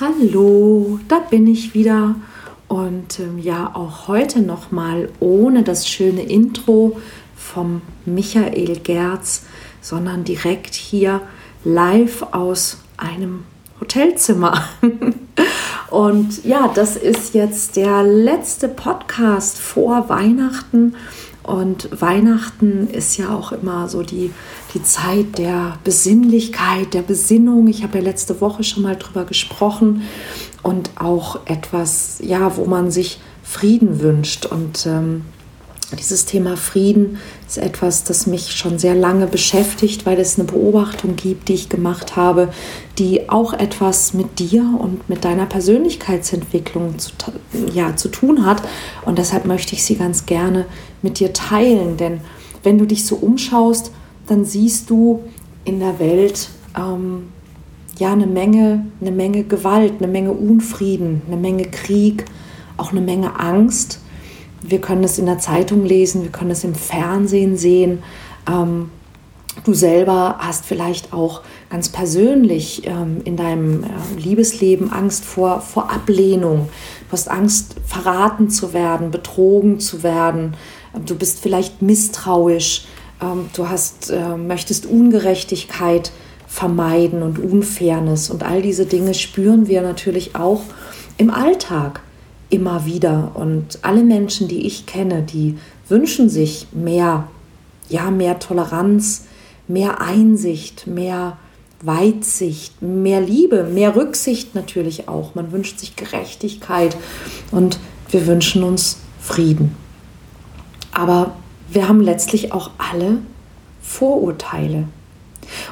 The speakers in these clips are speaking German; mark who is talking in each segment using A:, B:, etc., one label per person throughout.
A: Hallo, da bin ich wieder und ähm, ja auch heute noch mal ohne das schöne Intro vom Michael Gerz, sondern direkt hier live aus einem Hotelzimmer. und ja, das ist jetzt der letzte Podcast vor Weihnachten und Weihnachten ist ja auch immer so die, die Zeit der Besinnlichkeit, der Besinnung. Ich habe ja letzte Woche schon mal drüber gesprochen und auch etwas, ja, wo man sich Frieden wünscht. Und ähm, dieses Thema Frieden ist etwas, das mich schon sehr lange beschäftigt, weil es eine Beobachtung gibt, die ich gemacht habe, die auch etwas mit dir und mit deiner Persönlichkeitsentwicklung zu, ja, zu tun hat. Und deshalb möchte ich sie ganz gerne mit dir teilen. Denn wenn du dich so umschaust, dann siehst du in der Welt ähm, ja eine Menge, eine Menge Gewalt, eine Menge Unfrieden, eine Menge Krieg, auch eine Menge Angst wir können es in der Zeitung lesen, wir können es im Fernsehen sehen. Ähm, du selber hast vielleicht auch ganz persönlich ähm, in deinem äh, Liebesleben Angst vor, vor Ablehnung. Du hast Angst, verraten zu werden, betrogen zu werden. Du bist vielleicht misstrauisch. Ähm, du hast, äh, möchtest Ungerechtigkeit vermeiden und Unfairness. Und all diese Dinge spüren wir natürlich auch im Alltag immer wieder. Und alle Menschen, die ich kenne, die wünschen sich mehr, ja, mehr Toleranz, mehr Einsicht, mehr Weitsicht, mehr Liebe, mehr Rücksicht natürlich auch. Man wünscht sich Gerechtigkeit und wir wünschen uns Frieden. Aber wir haben letztlich auch alle Vorurteile.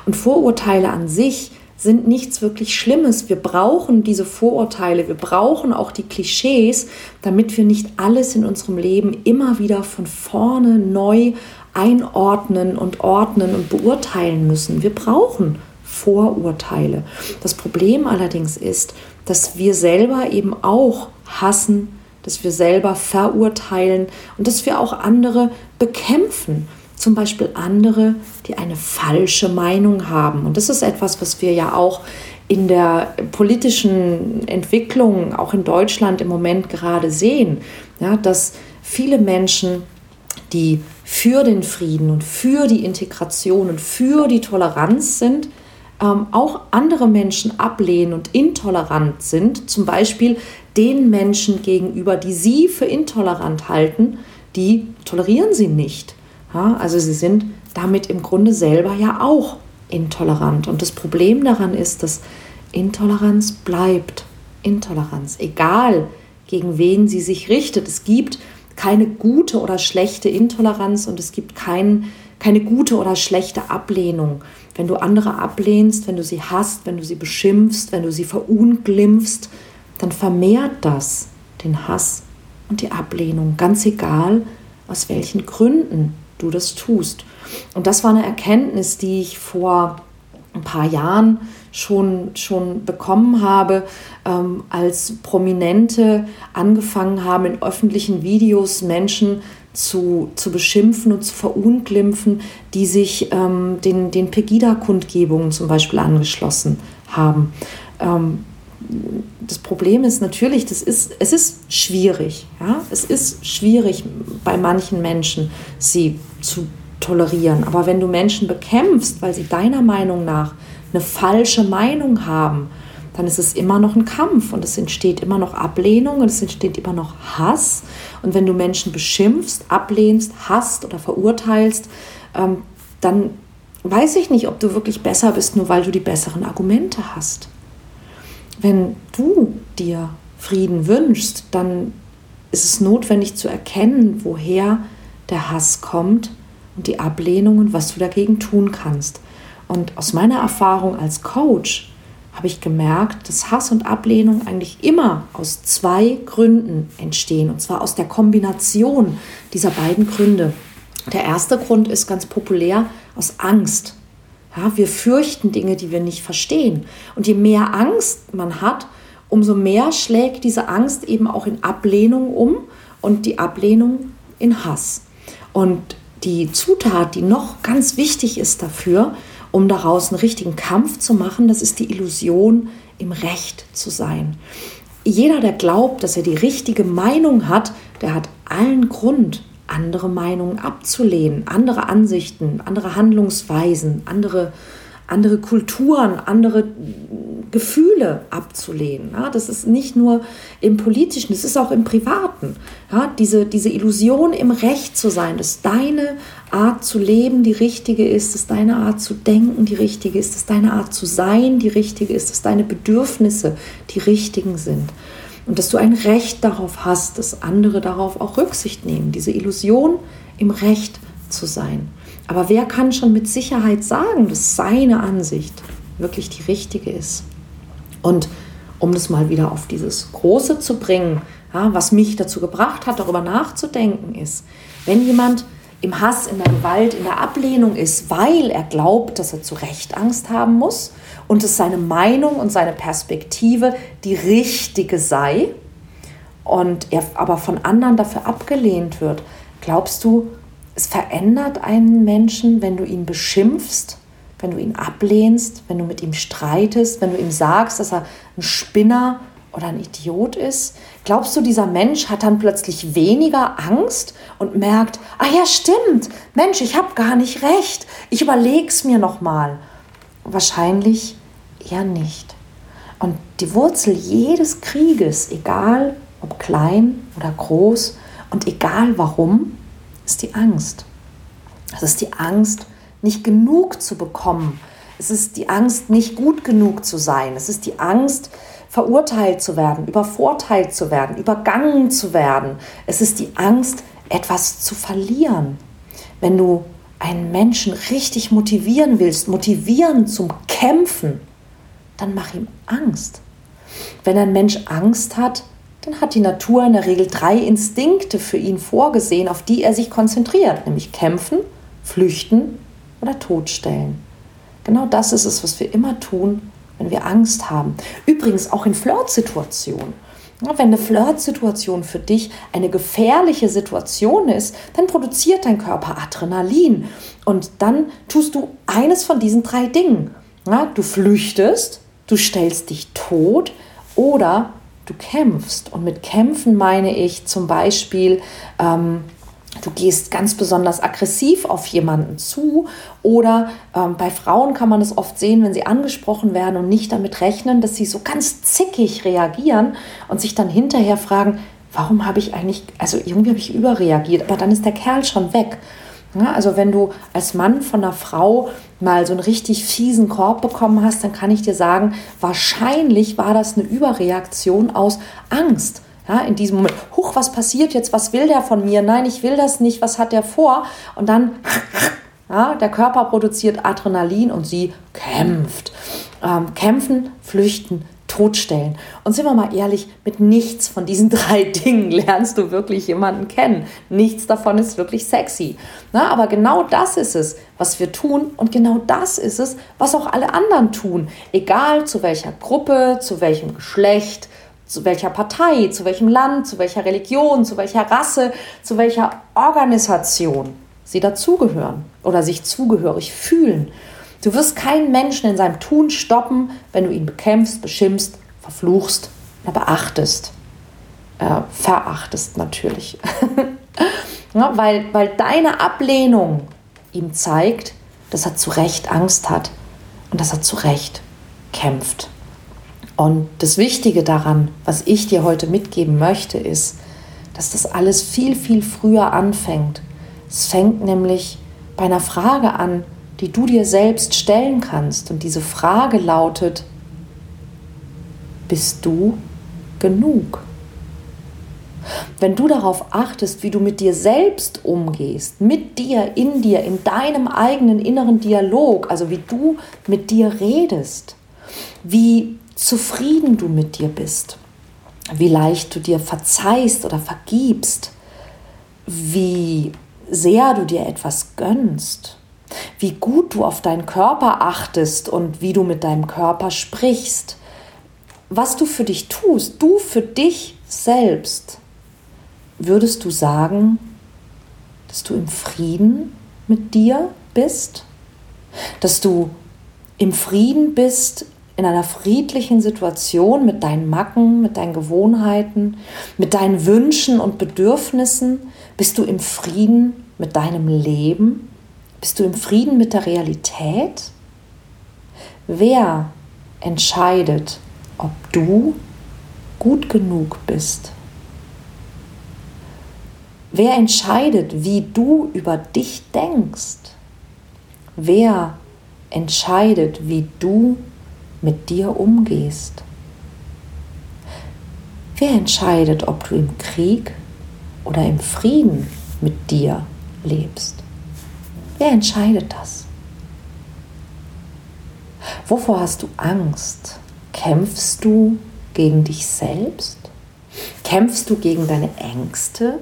A: Und Vorurteile an sich sind nichts wirklich Schlimmes. Wir brauchen diese Vorurteile, wir brauchen auch die Klischees, damit wir nicht alles in unserem Leben immer wieder von vorne neu einordnen und ordnen und beurteilen müssen. Wir brauchen Vorurteile. Das Problem allerdings ist, dass wir selber eben auch hassen, dass wir selber verurteilen und dass wir auch andere bekämpfen zum Beispiel andere, die eine falsche Meinung haben. Und das ist etwas, was wir ja auch in der politischen Entwicklung, auch in Deutschland im Moment gerade sehen, ja, dass viele Menschen, die für den Frieden und für die Integration und für die Toleranz sind, ähm, auch andere Menschen ablehnen und intolerant sind, zum Beispiel den Menschen gegenüber, die sie für intolerant halten, die tolerieren sie nicht. Ja, also sie sind damit im Grunde selber ja auch intolerant. Und das Problem daran ist, dass Intoleranz bleibt. Intoleranz, egal gegen wen sie sich richtet. Es gibt keine gute oder schlechte Intoleranz und es gibt kein, keine gute oder schlechte Ablehnung. Wenn du andere ablehnst, wenn du sie hasst, wenn du sie beschimpfst, wenn du sie verunglimpfst, dann vermehrt das den Hass und die Ablehnung, ganz egal aus welchen Gründen du das tust. Und das war eine Erkenntnis, die ich vor ein paar Jahren schon, schon bekommen habe, ähm, als Prominente angefangen haben, in öffentlichen Videos Menschen zu, zu beschimpfen und zu verunglimpfen, die sich ähm, den, den Pegida-Kundgebungen zum Beispiel angeschlossen haben. Ähm, das Problem ist natürlich, das ist, es ist schwierig. Ja? Es ist schwierig bei manchen Menschen, sie zu tolerieren. Aber wenn du Menschen bekämpfst, weil sie deiner Meinung nach eine falsche Meinung haben, dann ist es immer noch ein Kampf und es entsteht immer noch Ablehnung und es entsteht immer noch Hass. Und wenn du Menschen beschimpfst, ablehnst, hasst oder verurteilst, ähm, dann weiß ich nicht, ob du wirklich besser bist, nur weil du die besseren Argumente hast. Wenn du dir Frieden wünschst, dann ist es notwendig zu erkennen, woher der Hass kommt und die Ablehnung und was du dagegen tun kannst. Und aus meiner Erfahrung als Coach habe ich gemerkt, dass Hass und Ablehnung eigentlich immer aus zwei Gründen entstehen, und zwar aus der Kombination dieser beiden Gründe. Der erste Grund ist ganz populär aus Angst. Ja, wir fürchten Dinge, die wir nicht verstehen. Und je mehr Angst man hat, umso mehr schlägt diese Angst eben auch in Ablehnung um und die Ablehnung in Hass. Und die Zutat, die noch ganz wichtig ist dafür, um daraus einen richtigen Kampf zu machen, das ist die Illusion im Recht zu sein. Jeder, der glaubt, dass er die richtige Meinung hat, der hat allen Grund, andere Meinungen abzulehnen, andere Ansichten, andere Handlungsweisen, andere, andere Kulturen, andere Gefühle abzulehnen. Ja, das ist nicht nur im politischen, das ist auch im privaten. Ja, diese, diese Illusion im Recht zu sein, dass deine Art zu leben die richtige ist, dass deine Art zu denken die richtige ist, dass deine Art zu sein die richtige ist, dass deine Bedürfnisse die richtigen sind. Und dass du ein Recht darauf hast, dass andere darauf auch Rücksicht nehmen. Diese Illusion im Recht zu sein. Aber wer kann schon mit Sicherheit sagen, dass seine Ansicht wirklich die richtige ist? Und um das mal wieder auf dieses Große zu bringen, ja, was mich dazu gebracht hat, darüber nachzudenken, ist, wenn jemand im Hass, in der Gewalt, in der Ablehnung ist, weil er glaubt, dass er zu Recht Angst haben muss und dass seine Meinung und seine Perspektive die richtige sei und er aber von anderen dafür abgelehnt wird, glaubst du, es verändert einen Menschen, wenn du ihn beschimpfst wenn du ihn ablehnst, wenn du mit ihm streitest, wenn du ihm sagst, dass er ein Spinner oder ein Idiot ist? Glaubst du, dieser Mensch hat dann plötzlich weniger Angst und merkt, ah ja, stimmt, Mensch, ich habe gar nicht recht, ich überlege es mir nochmal? Wahrscheinlich eher nicht. Und die Wurzel jedes Krieges, egal ob klein oder groß und egal warum, ist die Angst. Das ist die Angst nicht genug zu bekommen. Es ist die Angst, nicht gut genug zu sein. Es ist die Angst, verurteilt zu werden, übervorteilt zu werden, übergangen zu werden. Es ist die Angst, etwas zu verlieren. Wenn du einen Menschen richtig motivieren willst, motivieren zum Kämpfen, dann mach ihm Angst. Wenn ein Mensch Angst hat, dann hat die Natur in der Regel drei Instinkte für ihn vorgesehen, auf die er sich konzentriert, nämlich kämpfen, flüchten oder totstellen. Genau das ist es, was wir immer tun, wenn wir Angst haben. Übrigens auch in Flirtsituationen. wenn eine Flirtsituation für dich eine gefährliche Situation ist, dann produziert dein Körper Adrenalin und dann tust du eines von diesen drei Dingen. du flüchtest, du stellst dich tot oder du kämpfst. Und mit kämpfen meine ich zum Beispiel ähm, Du gehst ganz besonders aggressiv auf jemanden zu oder ähm, bei Frauen kann man es oft sehen, wenn sie angesprochen werden und nicht damit rechnen, dass sie so ganz zickig reagieren und sich dann hinterher fragen, warum habe ich eigentlich, also irgendwie habe ich überreagiert, aber dann ist der Kerl schon weg. Ja, also wenn du als Mann von einer Frau mal so einen richtig fiesen Korb bekommen hast, dann kann ich dir sagen, wahrscheinlich war das eine Überreaktion aus Angst ja, in diesem Moment, huch, was passiert jetzt? Was will der von mir? Nein, ich will das nicht. Was hat der vor? Und dann, ja, der Körper produziert Adrenalin und sie kämpft. Ähm, kämpfen, flüchten, totstellen. Und sind wir mal ehrlich, mit nichts von diesen drei Dingen lernst du wirklich jemanden kennen. Nichts davon ist wirklich sexy. Na, aber genau das ist es, was wir tun und genau das ist es, was auch alle anderen tun. Egal zu welcher Gruppe, zu welchem Geschlecht, zu welcher Partei, zu welchem Land, zu welcher Religion, zu welcher Rasse, zu welcher Organisation sie dazugehören oder sich zugehörig fühlen. Du wirst keinen Menschen in seinem Tun stoppen, wenn du ihn bekämpfst, beschimpfst, verfluchst, beachtest, äh, verachtest natürlich. ja, weil, weil deine Ablehnung ihm zeigt, dass er zu Recht Angst hat und dass er zu Recht kämpft. Und das Wichtige daran, was ich dir heute mitgeben möchte, ist, dass das alles viel, viel früher anfängt. Es fängt nämlich bei einer Frage an, die du dir selbst stellen kannst. Und diese Frage lautet, bist du genug? Wenn du darauf achtest, wie du mit dir selbst umgehst, mit dir, in dir, in deinem eigenen inneren Dialog, also wie du mit dir redest, wie zufrieden du mit dir bist, wie leicht du dir verzeihst oder vergibst, wie sehr du dir etwas gönnst, wie gut du auf deinen Körper achtest und wie du mit deinem Körper sprichst, was du für dich tust, du für dich selbst, würdest du sagen, dass du im Frieden mit dir bist, dass du im Frieden bist in einer friedlichen Situation mit deinen Macken, mit deinen Gewohnheiten, mit deinen Wünschen und Bedürfnissen? Bist du im Frieden mit deinem Leben? Bist du im Frieden mit der Realität? Wer entscheidet, ob du gut genug bist? Wer entscheidet, wie du über dich denkst? Wer entscheidet, wie du mit dir umgehst? Wer entscheidet, ob du im Krieg oder im Frieden mit dir lebst? Wer entscheidet das? Wovor hast du Angst? Kämpfst du gegen dich selbst? Kämpfst du gegen deine Ängste?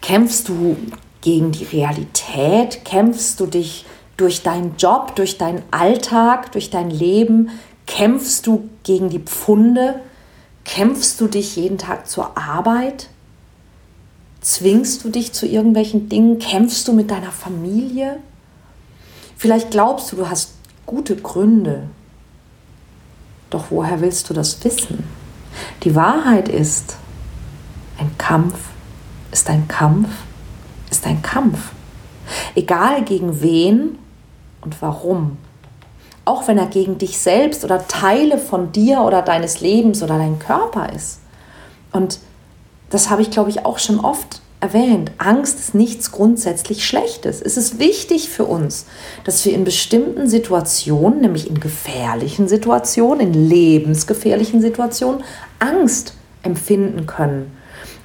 A: Kämpfst du gegen die Realität? Kämpfst du dich durch deinen Job, durch deinen Alltag, durch dein Leben? Kämpfst du gegen die Pfunde? Kämpfst du dich jeden Tag zur Arbeit? Zwingst du dich zu irgendwelchen Dingen? Kämpfst du mit deiner Familie? Vielleicht glaubst du, du hast gute Gründe. Doch woher willst du das wissen? Die Wahrheit ist, ein Kampf ist ein Kampf ist ein Kampf. Egal gegen wen und warum. Auch wenn er gegen dich selbst oder Teile von dir oder deines Lebens oder dein Körper ist. Und das habe ich, glaube ich, auch schon oft erwähnt. Angst ist nichts grundsätzlich Schlechtes. Es ist wichtig für uns, dass wir in bestimmten Situationen, nämlich in gefährlichen Situationen, in lebensgefährlichen Situationen, Angst empfinden können.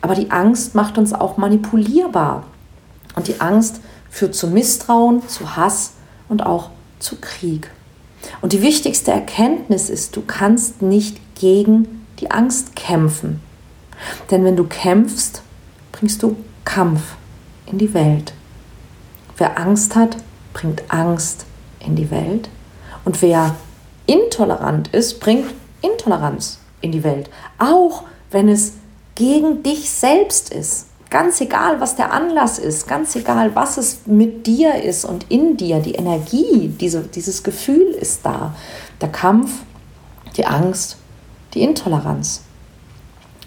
A: Aber die Angst macht uns auch manipulierbar. Und die Angst führt zu Misstrauen, zu Hass und auch zu Krieg. Und die wichtigste Erkenntnis ist, du kannst nicht gegen die Angst kämpfen. Denn wenn du kämpfst, bringst du Kampf in die Welt. Wer Angst hat, bringt Angst in die Welt. Und wer intolerant ist, bringt Intoleranz in die Welt. Auch wenn es gegen dich selbst ist. Ganz egal, was der Anlass ist, ganz egal, was es mit dir ist und in dir, die Energie, diese, dieses Gefühl ist da. Der Kampf, die Angst, die Intoleranz.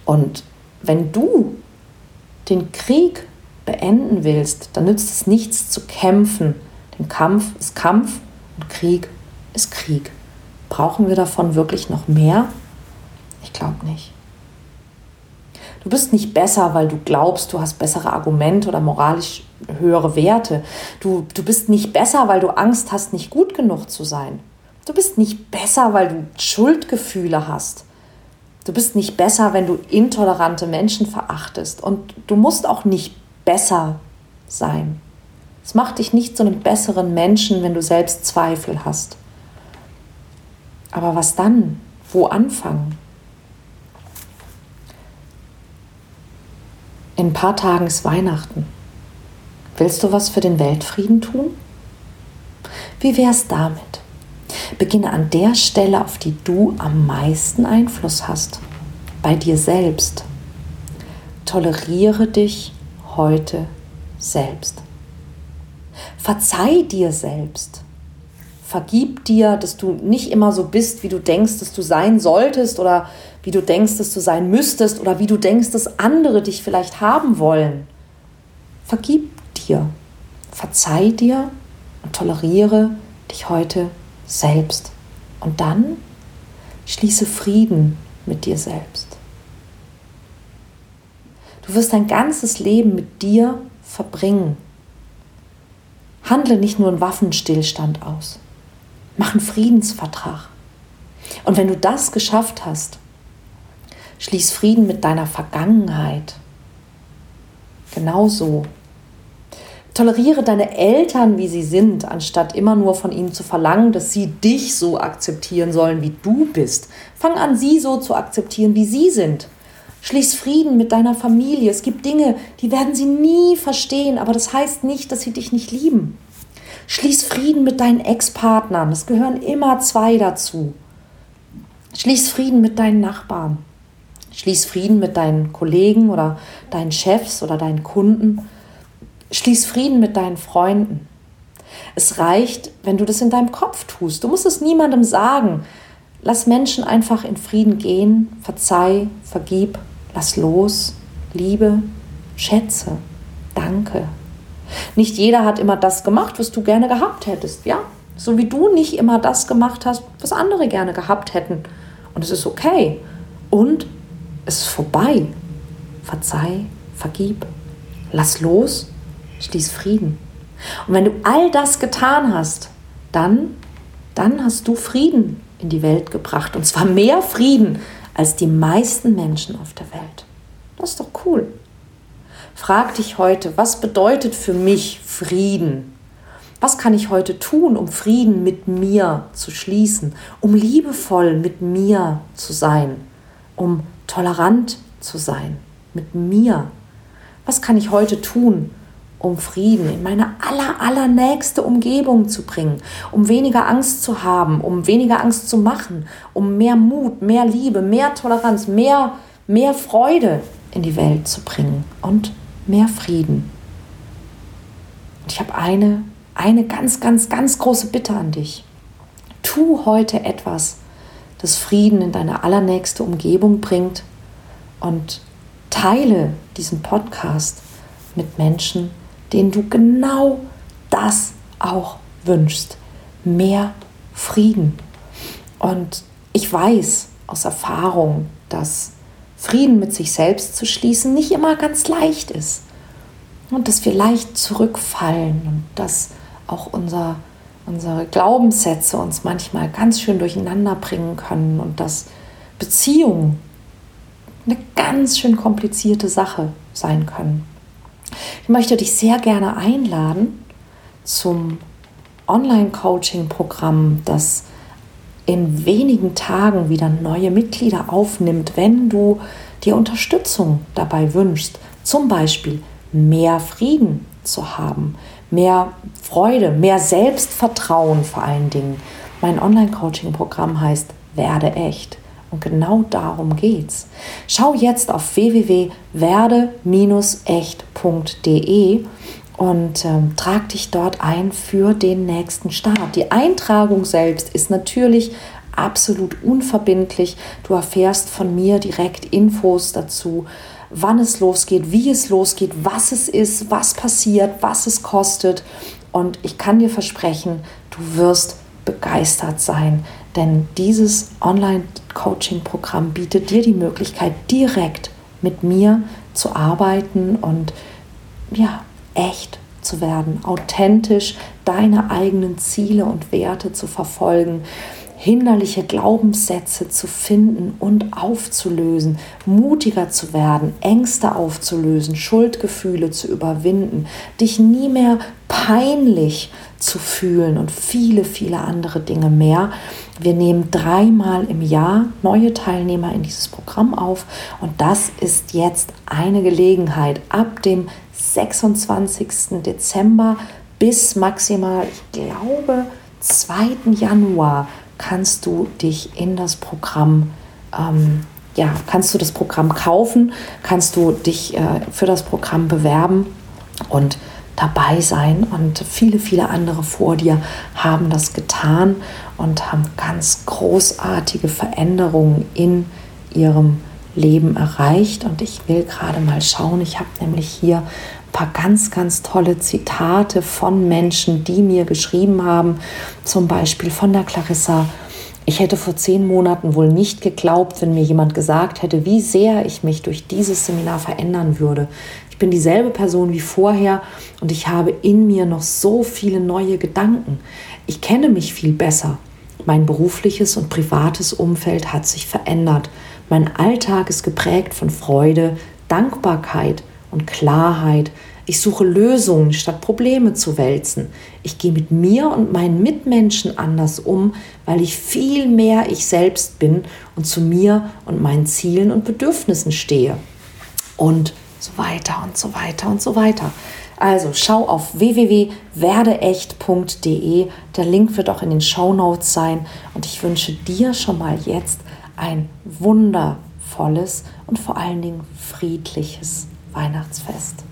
A: Und wenn du den Krieg beenden willst, dann nützt es nichts zu kämpfen. Denn Kampf ist Kampf und Krieg ist Krieg. Brauchen wir davon wirklich noch mehr? Ich glaube nicht. Du bist nicht besser, weil du glaubst, du hast bessere Argumente oder moralisch höhere Werte. Du, du bist nicht besser, weil du Angst hast, nicht gut genug zu sein. Du bist nicht besser, weil du Schuldgefühle hast. Du bist nicht besser, wenn du intolerante Menschen verachtest. Und du musst auch nicht besser sein. Es macht dich nicht zu einem besseren Menschen, wenn du selbst Zweifel hast. Aber was dann? Wo anfangen? In ein paar Tagen ist Weihnachten. Willst du was für den Weltfrieden tun? Wie wär's damit? Beginne an der Stelle, auf die du am meisten Einfluss hast, bei dir selbst. Toleriere dich heute selbst. Verzeih dir selbst. Vergib dir, dass du nicht immer so bist, wie du denkst, dass du sein solltest oder wie du denkst, dass du sein müsstest oder wie du denkst, dass andere dich vielleicht haben wollen. Vergib dir, verzeih dir und toleriere dich heute selbst. Und dann schließe Frieden mit dir selbst. Du wirst dein ganzes Leben mit dir verbringen. Handle nicht nur einen Waffenstillstand aus. Mach einen Friedensvertrag. Und wenn du das geschafft hast, Schließ Frieden mit deiner Vergangenheit. Genauso. Toleriere deine Eltern, wie sie sind, anstatt immer nur von ihnen zu verlangen, dass sie dich so akzeptieren sollen, wie du bist. Fang an, sie so zu akzeptieren, wie sie sind. Schließ Frieden mit deiner Familie. Es gibt Dinge, die werden sie nie verstehen, aber das heißt nicht, dass sie dich nicht lieben. Schließ Frieden mit deinen Ex-Partnern. Es gehören immer zwei dazu. Schließ Frieden mit deinen Nachbarn. Schließ Frieden mit deinen Kollegen oder deinen Chefs oder deinen Kunden. Schließ Frieden mit deinen Freunden. Es reicht, wenn du das in deinem Kopf tust. Du musst es niemandem sagen. Lass Menschen einfach in Frieden gehen, verzeih, vergib, lass los, liebe, schätze, danke. Nicht jeder hat immer das gemacht, was du gerne gehabt hättest, ja? So wie du nicht immer das gemacht hast, was andere gerne gehabt hätten. Und es ist okay. Und es ist vorbei. Verzeih, vergib, lass los, schließ Frieden. Und wenn du all das getan hast, dann, dann hast du Frieden in die Welt gebracht. Und zwar mehr Frieden als die meisten Menschen auf der Welt. Das ist doch cool. Frag dich heute, was bedeutet für mich Frieden? Was kann ich heute tun, um Frieden mit mir zu schließen, um liebevoll mit mir zu sein, um tolerant zu sein mit mir? Was kann ich heute tun, um Frieden in meine aller, allernächste Umgebung zu bringen, um weniger Angst zu haben, um weniger Angst zu machen, um mehr Mut, mehr Liebe, mehr Toleranz, mehr, mehr Freude in die Welt zu bringen und mehr Frieden. Und ich habe eine eine ganz, ganz, ganz große Bitte an dich. Tu heute etwas, das Frieden in deine allernächste Umgebung bringt und teile diesen Podcast mit Menschen, denen du genau das auch wünschst. Mehr Frieden. Und ich weiß aus Erfahrung, dass Frieden mit sich selbst zu schließen nicht immer ganz leicht ist. Und dass wir leicht zurückfallen und dass auch unser, unsere Glaubenssätze uns manchmal ganz schön durcheinander bringen können und dass Beziehungen eine ganz schön komplizierte Sache sein können. Ich möchte dich sehr gerne einladen zum Online-Coaching-Programm, das in wenigen Tagen wieder neue Mitglieder aufnimmt, wenn du dir Unterstützung dabei wünschst. Zum Beispiel mehr Frieden zu haben, mehr Freude, mehr Selbstvertrauen vor allen Dingen. Mein Online-Coaching-Programm heißt Werde echt. Und genau darum geht's. Schau jetzt auf www.werde-echt.de und ähm, trag dich dort ein für den nächsten Start. Die Eintragung selbst ist natürlich absolut unverbindlich. Du erfährst von mir direkt Infos dazu wann es losgeht, wie es losgeht, was es ist, was passiert, was es kostet. Und ich kann dir versprechen, du wirst begeistert sein, denn dieses Online-Coaching-Programm bietet dir die Möglichkeit, direkt mit mir zu arbeiten und ja, echt zu werden, authentisch deine eigenen Ziele und Werte zu verfolgen, hinderliche Glaubenssätze zu finden und aufzulösen, mutiger zu werden, Ängste aufzulösen, Schuldgefühle zu überwinden, dich nie mehr peinlich zu fühlen und viele, viele andere Dinge mehr. Wir nehmen dreimal im Jahr neue Teilnehmer in dieses Programm auf und das ist jetzt eine Gelegenheit ab dem 26. Dezember bis maximal, ich glaube, 2. Januar kannst du dich in das Programm, ähm, ja, kannst du das Programm kaufen, kannst du dich äh, für das Programm bewerben und dabei sein. Und viele, viele andere vor dir haben das getan und haben ganz großartige Veränderungen in ihrem Leben erreicht. Und ich will gerade mal schauen, ich habe nämlich hier ein paar ganz, ganz tolle Zitate von Menschen, die mir geschrieben haben, zum Beispiel von der Clarissa. Ich hätte vor zehn Monaten wohl nicht geglaubt, wenn mir jemand gesagt hätte, wie sehr ich mich durch dieses Seminar verändern würde. Ich bin dieselbe Person wie vorher und ich habe in mir noch so viele neue Gedanken. Ich kenne mich viel besser. Mein berufliches und privates Umfeld hat sich verändert. Mein Alltag ist geprägt von Freude, Dankbarkeit und Klarheit. Ich suche Lösungen, statt Probleme zu wälzen. Ich gehe mit mir und meinen Mitmenschen anders um, weil ich viel mehr ich selbst bin und zu mir und meinen Zielen und Bedürfnissen stehe. Und so weiter und so weiter und so weiter. Also schau auf www.werdeecht.de. Der Link wird auch in den Show Notes sein. Und ich wünsche dir schon mal jetzt ein wundervolles und vor allen Dingen friedliches Weihnachtsfest.